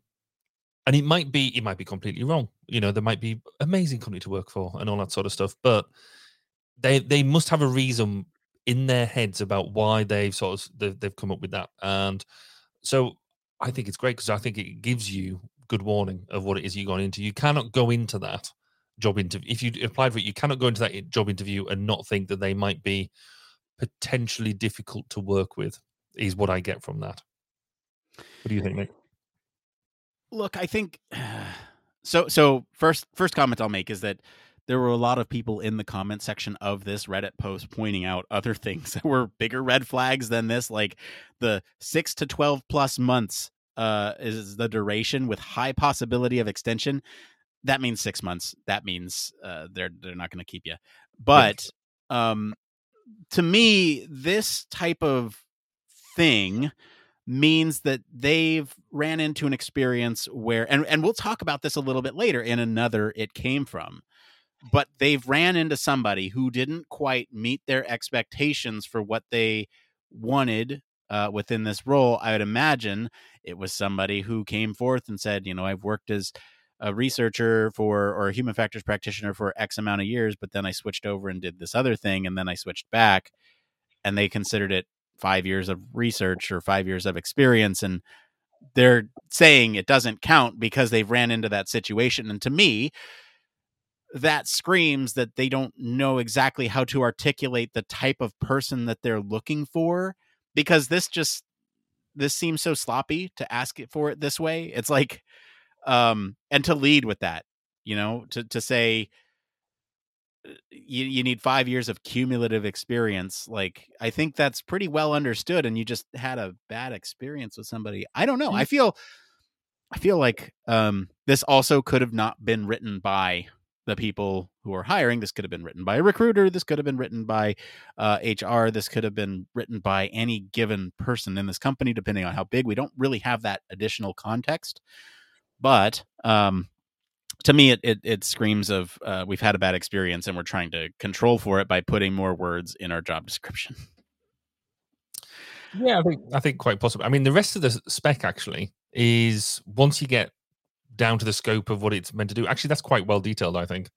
and it might be, it might be completely wrong. You know, there might be amazing company to work for and all that sort of stuff, but they, they must have a reason in their heads about why they've sort of, they've, they've come up with that. And so I think it's great because I think it gives you good warning of what it is you're going into. You cannot go into that job interview if you applied for it. You cannot go into that job interview and not think that they might be potentially difficult to work with. Is what I get from that. What do you think, Nick? Look, I think so. So first, first comment I'll make is that there were a lot of people in the comment section of this Reddit post pointing out other things that were bigger red flags than this, like the six to 12 plus months uh, is the duration with high possibility of extension. That means six months. That means uh, they're they're not going to keep you. But um, to me, this type of thing means that they've ran into an experience where and and we'll talk about this a little bit later in another it came from but they've ran into somebody who didn't quite meet their expectations for what they wanted uh, within this role i would imagine it was somebody who came forth and said you know i've worked as a researcher for or a human factors practitioner for x amount of years but then i switched over and did this other thing and then i switched back and they considered it five years of research or five years of experience and they're saying it doesn't count because they've ran into that situation and to me that screams that they don't know exactly how to articulate the type of person that they're looking for because this just this seems so sloppy to ask it for it this way it's like um and to lead with that you know to to say you, you need five years of cumulative experience. Like, I think that's pretty well understood. And you just had a bad experience with somebody. I don't know. I mm. feel, I feel like um, this also could have not been written by the people who are hiring. This could have been written by a recruiter. This could have been written by uh, HR. This could have been written by any given person in this company, depending on how big. We don't really have that additional context. But um, to me it, it, it screams of uh, we've had a bad experience and we're trying to control for it by putting more words in our job description yeah i think i think quite possible i mean the rest of the spec actually is once you get down to the scope of what it's meant to do actually that's quite well detailed i think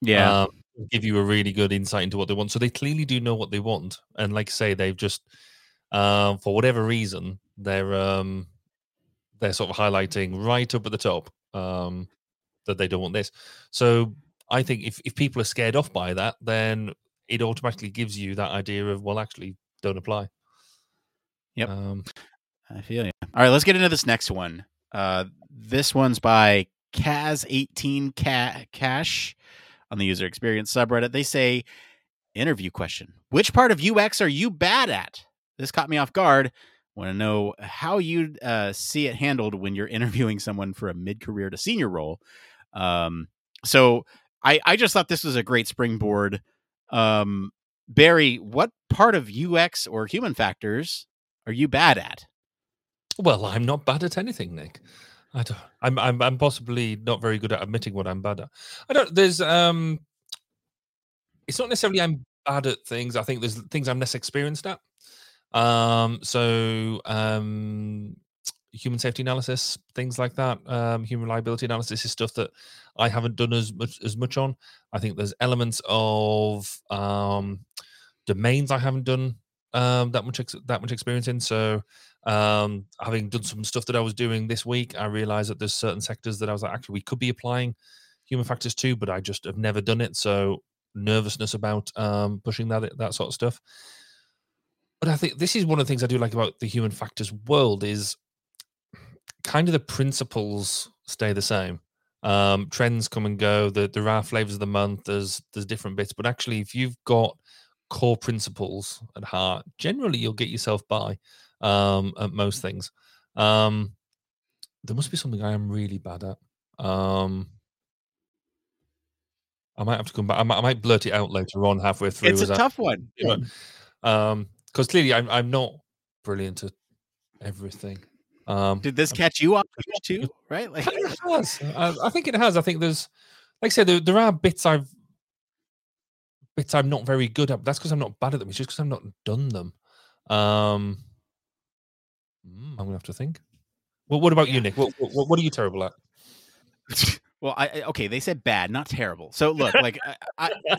yeah um, give you a really good insight into what they want so they clearly do know what they want and like I say they've just um, for whatever reason they're um they're sort of highlighting right up at the top um that they don't want this. So I think if, if people are scared off by that, then it automatically gives you that idea of, well, actually, don't apply. Yep. Um, I feel you. All right, let's get into this next one. Uh, this one's by Kaz18 Cash on the user experience subreddit. They say, interview question Which part of UX are you bad at? This caught me off guard. Want to know how you uh, see it handled when you're interviewing someone for a mid career to senior role. Um, so I, I just thought this was a great springboard. Um, Barry, what part of UX or human factors are you bad at? Well, I'm not bad at anything, Nick. I don't, I'm, I'm, I'm possibly not very good at admitting what I'm bad at. I don't. There's, um, it's not necessarily I'm bad at things. I think there's things I'm less experienced at. Um, so, um, human safety analysis, things like that. Um, human reliability analysis is stuff that I haven't done as much as much on. I think there's elements of um, domains I haven't done um, that much ex- that much experience in. So, um, having done some stuff that I was doing this week, I realized that there's certain sectors that I was like, actually, we could be applying human factors to, but I just have never done it. So, nervousness about um, pushing that that sort of stuff. But I think this is one of the things I do like about the human factors world is kind of the principles stay the same. Um, trends come and go. The, there are flavors of the month. There's there's different bits, but actually, if you've got core principles at heart, generally you'll get yourself by um, at most things. Um, there must be something I am really bad at. Um, I might have to come back. I might, I might blurt it out later on, halfway through. It's a tough I, one. You know, um, because clearly I'm I'm not brilliant at everything. Um, Did this catch you off too? Right? Like it has. I, I, think it has. I think there's, like I said, there, there are bits I've bits I'm not very good at. That's because I'm not bad at them. It's just because I've not done them. Um, hmm, I'm gonna have to think. Well, what about you, Nick? What, what, what are you terrible at? well, I okay. They said bad, not terrible. So look, like I, I,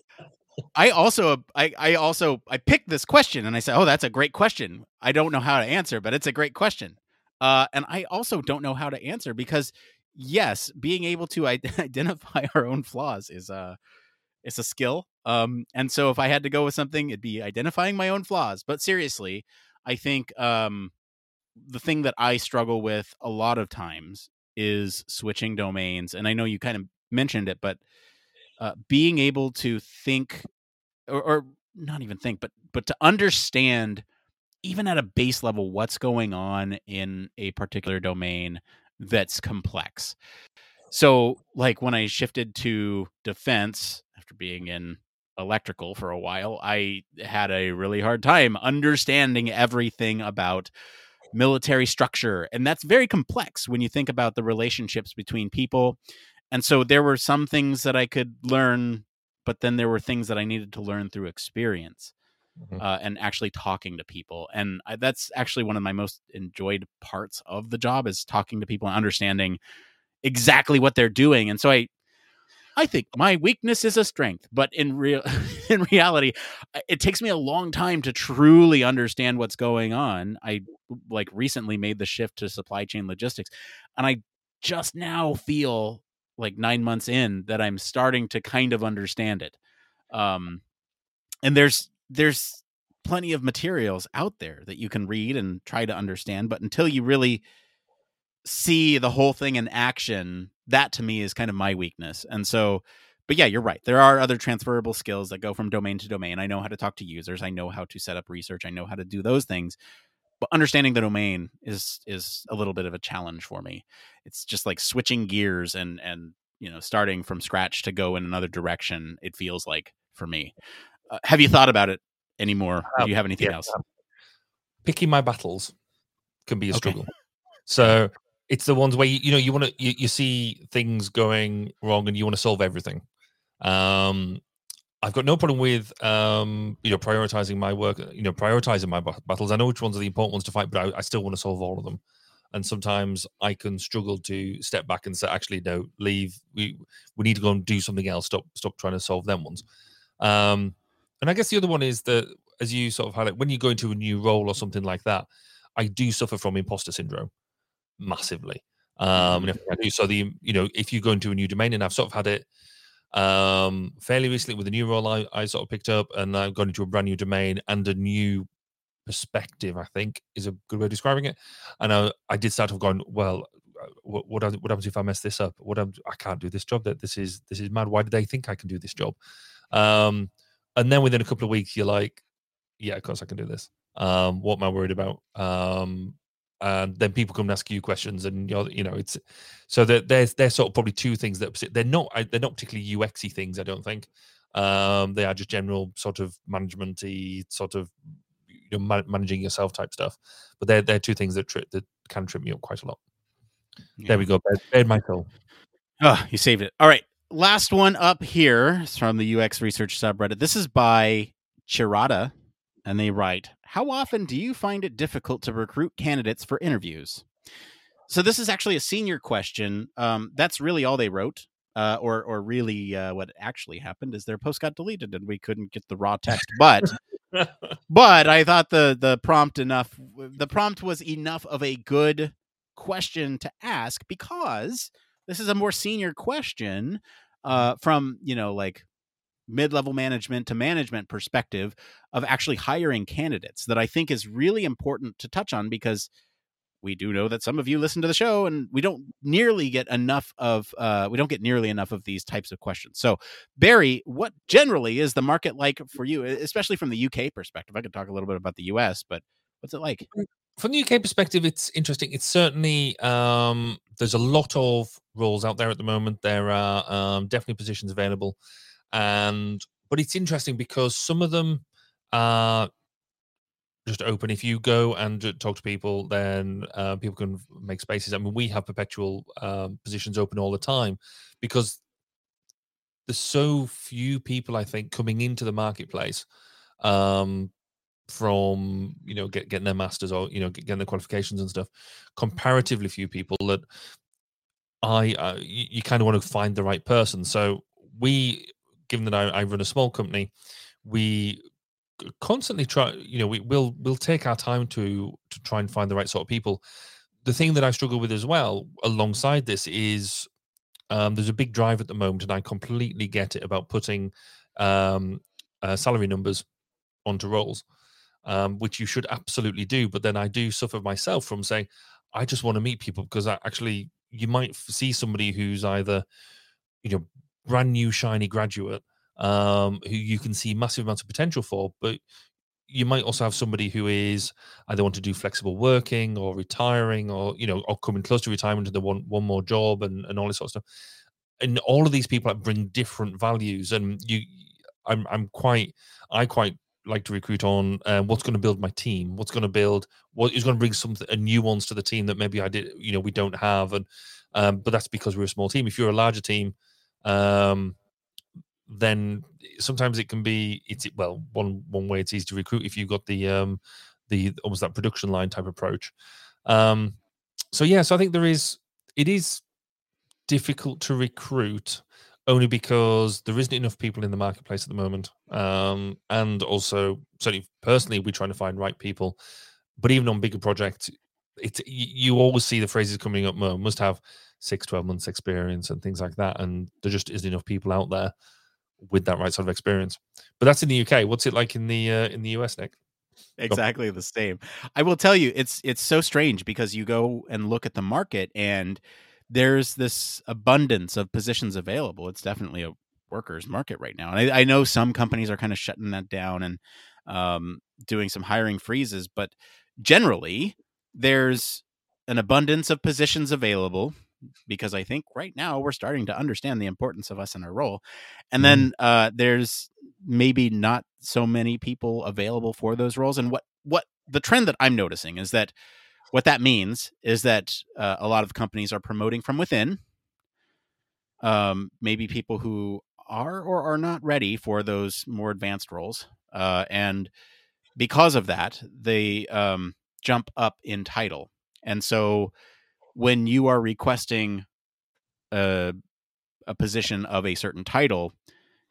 I also I, I also I picked this question and I said, "Oh, that's a great question. I don't know how to answer, but it's a great question." Uh, and I also don't know how to answer because yes, being able to identify our own flaws is a uh, it's a skill. Um, and so if I had to go with something, it'd be identifying my own flaws. But seriously, I think um, the thing that I struggle with a lot of times is switching domains. And I know you kind of mentioned it, but uh, being able to think or, or not even think, but but to understand even at a base level what's going on in a particular domain that's complex. So, like when I shifted to defense after being in electrical for a while, I had a really hard time understanding everything about military structure. And that's very complex when you think about the relationships between people. And so there were some things that I could learn, but then there were things that I needed to learn through experience. Mm-hmm. Uh, and actually talking to people and I, that's actually one of my most enjoyed parts of the job is talking to people and understanding exactly what they're doing and so i I think my weakness is a strength, but in real in reality, it takes me a long time to truly understand what's going on. I like recently made the shift to supply chain logistics, and I just now feel like 9 months in that I'm starting to kind of understand it. Um and there's there's plenty of materials out there that you can read and try to understand, but until you really see the whole thing in action that to me is kind of my weakness and so but yeah you're right there are other transferable skills that go from domain to domain. I know how to talk to users i know how to set up research i know how to do those things but understanding the domain is is a little bit of a challenge for me. It's just like switching gears and and you know starting from scratch to go in another direction it feels like for me. Uh, have you thought about it anymore? Um, do you have anything yeah, else? picking my battles can be a struggle. So it's the ones where you, you know you want to you, you see things going wrong and you want to solve everything um I've got no problem with um, you know prioritizing my work, you know prioritizing my battles. I know which ones are the important ones to fight, but I, I, still want to solve all of them. And sometimes I can struggle to step back and say, actually, no, leave. We we need to go and do something else. Stop stop trying to solve them ones. Um, and I guess the other one is that as you sort of highlight, when you go into a new role or something like that, I do suffer from imposter syndrome massively. Um, and mm-hmm. so the you know if you go into a new domain, and I've sort of had it um fairly recently with a new role I, I sort of picked up, and I've gone into a brand new domain and a new perspective. I think is a good way of describing it. And I, I did start off going, well, uh, what, what what happens if I mess this up? What I'm, I can't do this job. That this is this is mad. Why do they think I can do this job? Um, and then within a couple of weeks, you're like, yeah, of course I can do this. Um, what am I worried about? Um, and then people come and ask you questions and you're you know it's so that there's there's sort of probably two things that they're not they're not particularly uxy things i don't think. Um they are just general sort of managementy sort of you know managing yourself type stuff. But they're they're two things that tri- that can trip me up quite a lot. Yeah. there we go. Bed my soul. Oh you saved it. All right last one up here is from the ux research subreddit. This is by chirata and they write how often do you find it difficult to recruit candidates for interviews? So this is actually a senior question. Um, that's really all they wrote, uh, or or really uh, what actually happened is their post got deleted and we couldn't get the raw text. But but I thought the the prompt enough. The prompt was enough of a good question to ask because this is a more senior question uh, from you know like mid-level management to management perspective of actually hiring candidates that I think is really important to touch on because we do know that some of you listen to the show and we don't nearly get enough of uh, we don't get nearly enough of these types of questions. So barry what generally is the market like for you especially from the uk perspective? I could talk a little bit about the us but what's it like? Mm, from the uk perspective it's interesting. It's certainly um, there's a lot of roles out there at the moment. There are um, definitely positions available and but it's interesting because some of them are just open. If you go and talk to people, then uh, people can make spaces. I mean, we have perpetual um, positions open all the time because there's so few people, I think, coming into the marketplace um, from you know get, getting their masters or you know getting their qualifications and stuff. Comparatively few people that I uh, you, you kind of want to find the right person. So we given that I, I run a small company, we constantly try you know we will we'll take our time to to try and find the right sort of people. The thing that i struggle with as well alongside this is um, there's a big drive at the moment and i completely get it about putting um, uh, salary numbers onto roles um, which you should absolutely do but then i do suffer myself from saying i just want to meet people because I actually you might see somebody who's either you know brand new shiny graduate um, who you can see massive amounts of potential for, but you might also have somebody who is either want to do flexible working or retiring or you know or coming close to retirement and they want one more job and, and all this sort of stuff and all of these people bring different values and you i'm i'm quite i quite like to recruit on um, what's going to build my team, what's going to build, what is going to bring something a nuance to the team that maybe I did, you know, we don't have, and um, but that's because we're a small team. If you're a larger team, um, then sometimes it can be it's well one one way it's easy to recruit if you've got the um the almost that production line type approach. Um, so yeah, so I think there is it is difficult to recruit only because there isn't enough people in the marketplace at the moment. Um, and also, certainly personally, we're trying to find right people. But even on bigger projects, it's you always see the phrases coming up must have six, 12 months experience and things like that. And there just isn't enough people out there with that right sort of experience. But that's in the UK. What's it like in the uh, in the US, Nick? Exactly the same. I will tell you, it's it's so strange because you go and look at the market and there's this abundance of positions available. It's definitely a workers market right now. And I, I know some companies are kind of shutting that down and um, doing some hiring freezes, but generally there's an abundance of positions available because I think right now we're starting to understand the importance of us in our role. And then mm-hmm. uh, there's maybe not so many people available for those roles. And what what the trend that I'm noticing is that what that means is that uh, a lot of companies are promoting from within. Um, maybe people who are or are not ready for those more advanced roles, uh, and because of that, they um, jump up in title. And so, when you are requesting a, a position of a certain title,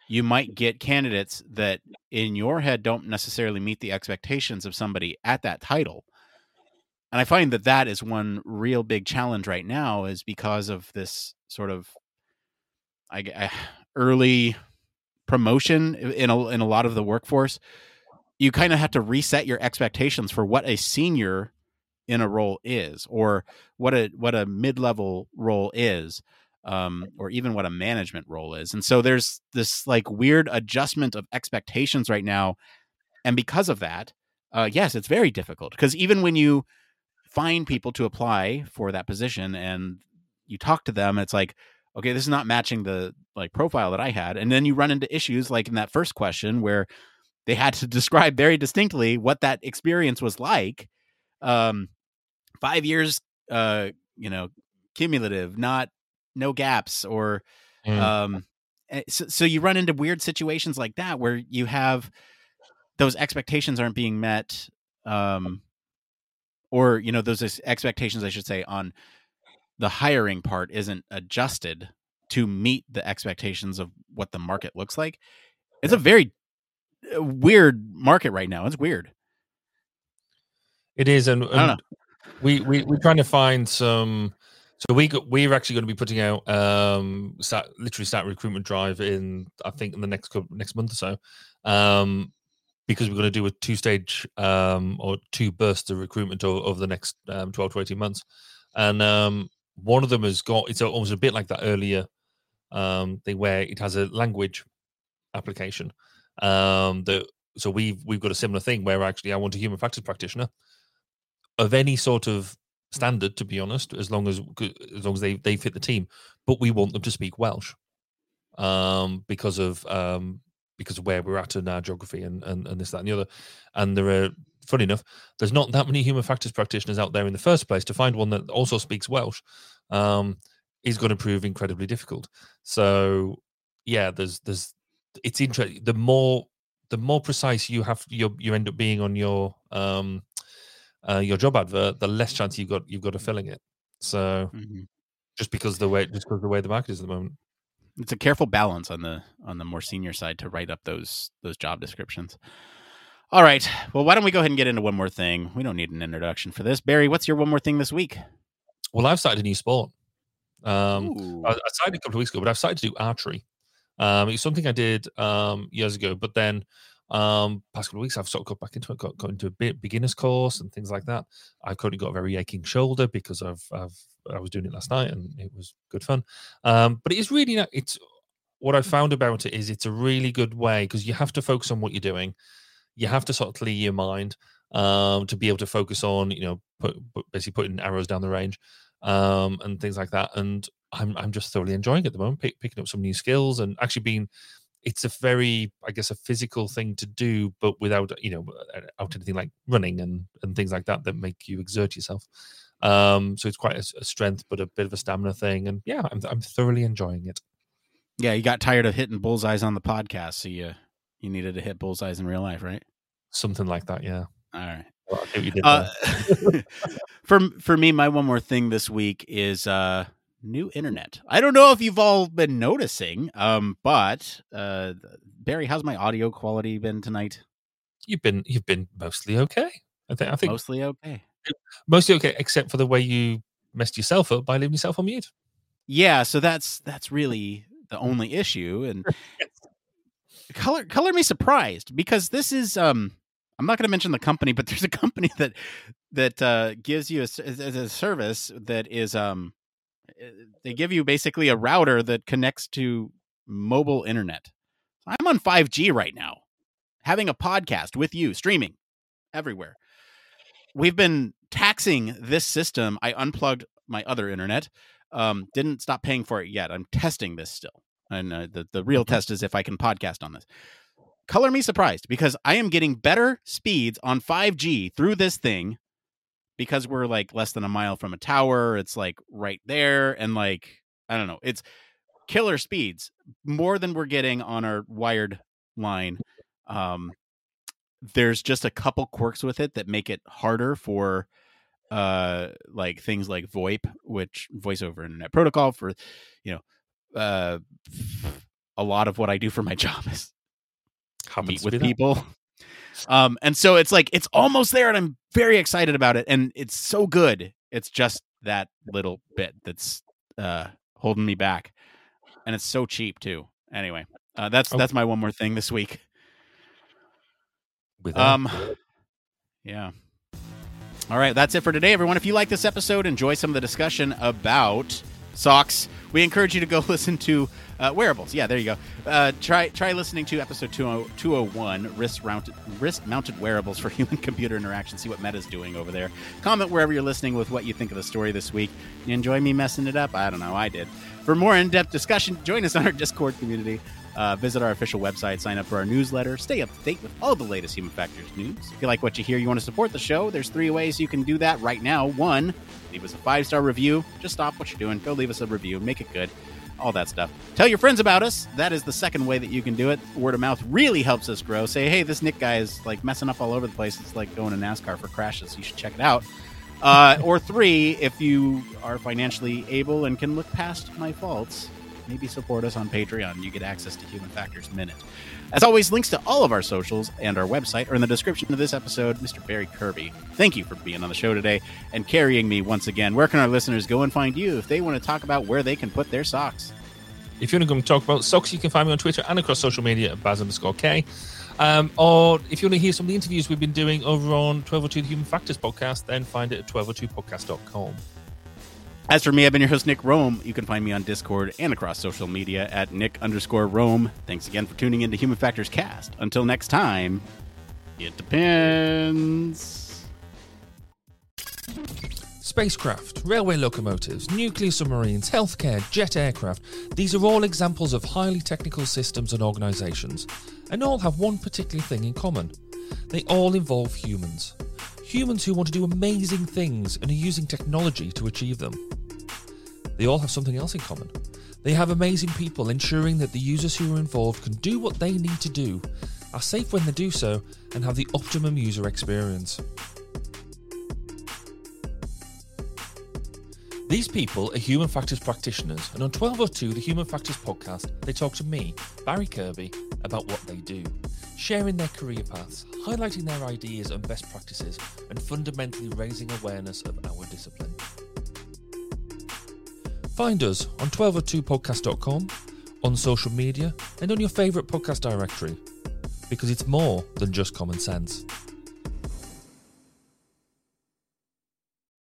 you might get candidates that in your head don't necessarily meet the expectations of somebody at that title and I find that that is one real big challenge right now, is because of this sort of I, I early promotion in a, in a lot of the workforce. You kind of have to reset your expectations for what a senior in a role is, or what a what a mid level role is, um, or even what a management role is. And so there's this like weird adjustment of expectations right now, and because of that, uh, yes, it's very difficult because even when you find people to apply for that position and you talk to them it's like okay this is not matching the like profile that i had. And then you run into issues like in that first question where they had to describe very distinctly what that experience was like um 5 years uh you know cumulative not no gaps or mm. um eh, so, so you run into weird situations like that where you have those expectations aren't being met um or you know those expectations i should say on the hiring part isn't adjusted to meet the expectations of what the market looks like. It's a very uh, weird market right now. It's weird. It is and, and we, we we're trying to find some so we we're actually going to be putting out um start, literally start recruitment drive in I think in the next next month or so. Um because we're going to do a two stage um, or two bursts of recruitment over, over the next um, 12 to 18 months. And um, one of them has got, it's almost a bit like that earlier um, thing where it has a language application. Um, that, so we've, we've got a similar thing where actually I want a human factors practitioner of any sort of standard, to be honest, as long as, as long as they, they fit the team, but we want them to speak Welsh um, because of um, because of where we're at in our geography and, and, and this, that, and the other. And there are, funny enough, there's not that many human factors practitioners out there in the first place. To find one that also speaks Welsh um, is going to prove incredibly difficult. So, yeah, there's, there's, it's interesting. The more, the more precise you have, you you end up being on your, um, uh, your job advert, the less chance you've got, you've got of filling it. So, mm-hmm. just because the way, just because the way the market is at the moment it's a careful balance on the on the more senior side to write up those those job descriptions. All right. Well, why don't we go ahead and get into one more thing? We don't need an introduction for this. Barry, what's your one more thing this week? Well, I've started a new sport. Um, I, I, started a couple of weeks ago, but I've started to do archery. Um, it's something I did um, years ago, but then um, past couple of weeks I've sort of got back into it, got, got into a bit beginner's course and things like that. I've currently got a very aching shoulder because I've, I've I was doing it last night and it was good fun. Um, but it is really it's what I found about it is it's a really good way because you have to focus on what you're doing. You have to sort of clear your mind um, to be able to focus on you know put, basically putting arrows down the range um, and things like that. And I'm I'm just thoroughly enjoying it at the moment, pick, picking up some new skills and actually being it's a very, I guess, a physical thing to do, but without you know, out anything like running and and things like that that make you exert yourself. Um, so it's quite a, a strength, but a bit of a stamina thing, and yeah, I'm I'm thoroughly enjoying it. Yeah, you got tired of hitting bullseyes on the podcast, so you you needed to hit bullseyes in real life, right? Something like that, yeah. All right. Well, uh, for for me, my one more thing this week is uh, new internet. I don't know if you've all been noticing, um, but uh, Barry, how's my audio quality been tonight? You've been you've been mostly okay. I think I think mostly okay. Mostly okay, except for the way you messed yourself up by leaving yourself on mute. Yeah, so that's that's really the only issue, and color color me surprised because this is um I'm not going to mention the company, but there's a company that that uh, gives you a, a, service that is um they give you basically a router that connects to mobile internet. I'm on 5G right now, having a podcast with you, streaming everywhere. We've been taxing this system. I unplugged my other internet. Um, didn't stop paying for it yet. I'm testing this still, and uh, the the real test is if I can podcast on this color me surprised because I am getting better speeds on 5G through this thing because we're like less than a mile from a tower. It's like right there. And like, I don't know, it's killer speeds more than we're getting on our wired line. Um, there's just a couple quirks with it that make it harder for uh like things like VoIP, which voice over internet protocol for you know uh a lot of what I do for my job is meet with people. Um, and so it's like it's almost there, and I'm very excited about it, and it's so good. It's just that little bit that's uh, holding me back, and it's so cheap too. Anyway, uh, that's oh. that's my one more thing this week. With um, yeah. All right, that's it for today, everyone. If you like this episode, enjoy some of the discussion about socks. We encourage you to go listen to uh, wearables. Yeah, there you go. Uh, try try listening to episode 201, wrist mounted wrist mounted wearables for human computer interaction. See what Meta's doing over there. Comment wherever you're listening with what you think of the story this week. You enjoy me messing it up? I don't know. I did. For more in depth discussion, join us on our Discord community. Uh, visit our official website, sign up for our newsletter, stay up to date with all the latest Human Factors news. If you like what you hear, you want to support the show, there's three ways you can do that right now. One, leave us a five star review. Just stop what you're doing, go leave us a review, make it good, all that stuff. Tell your friends about us. That is the second way that you can do it. Word of mouth really helps us grow. Say, hey, this Nick guy is like messing up all over the place. It's like going to NASCAR for crashes. You should check it out. Uh, or three, if you are financially able and can look past my faults, maybe support us on Patreon. You get access to Human Factors Minute. As always, links to all of our socials and our website are in the description of this episode. Mr. Barry Kirby, thank you for being on the show today and carrying me once again. Where can our listeners go and find you if they want to talk about where they can put their socks? If you want to come talk about socks, you can find me on Twitter and across social media at Baz underscore K. Um, or if you want to hear some of the interviews we've been doing over on 1202 The Human Factors podcast, then find it at 1202podcast.com. As for me, I've been your host, Nick Rome. You can find me on Discord and across social media at Nick underscore Rome. Thanks again for tuning in to Human Factors Cast. Until next time, it depends. Spacecraft, railway locomotives, nuclear submarines, healthcare, jet aircraft, these are all examples of highly technical systems and organisations, and all have one particular thing in common. They all involve humans. Humans who want to do amazing things and are using technology to achieve them. They all have something else in common. They have amazing people ensuring that the users who are involved can do what they need to do, are safe when they do so, and have the optimum user experience. These people are human factors practitioners, and on 1202, the Human Factors podcast, they talk to me, Barry Kirby, about what they do, sharing their career paths, highlighting their ideas and best practices, and fundamentally raising awareness of our discipline. Find us on 1202podcast.com, on social media, and on your favourite podcast directory, because it's more than just common sense.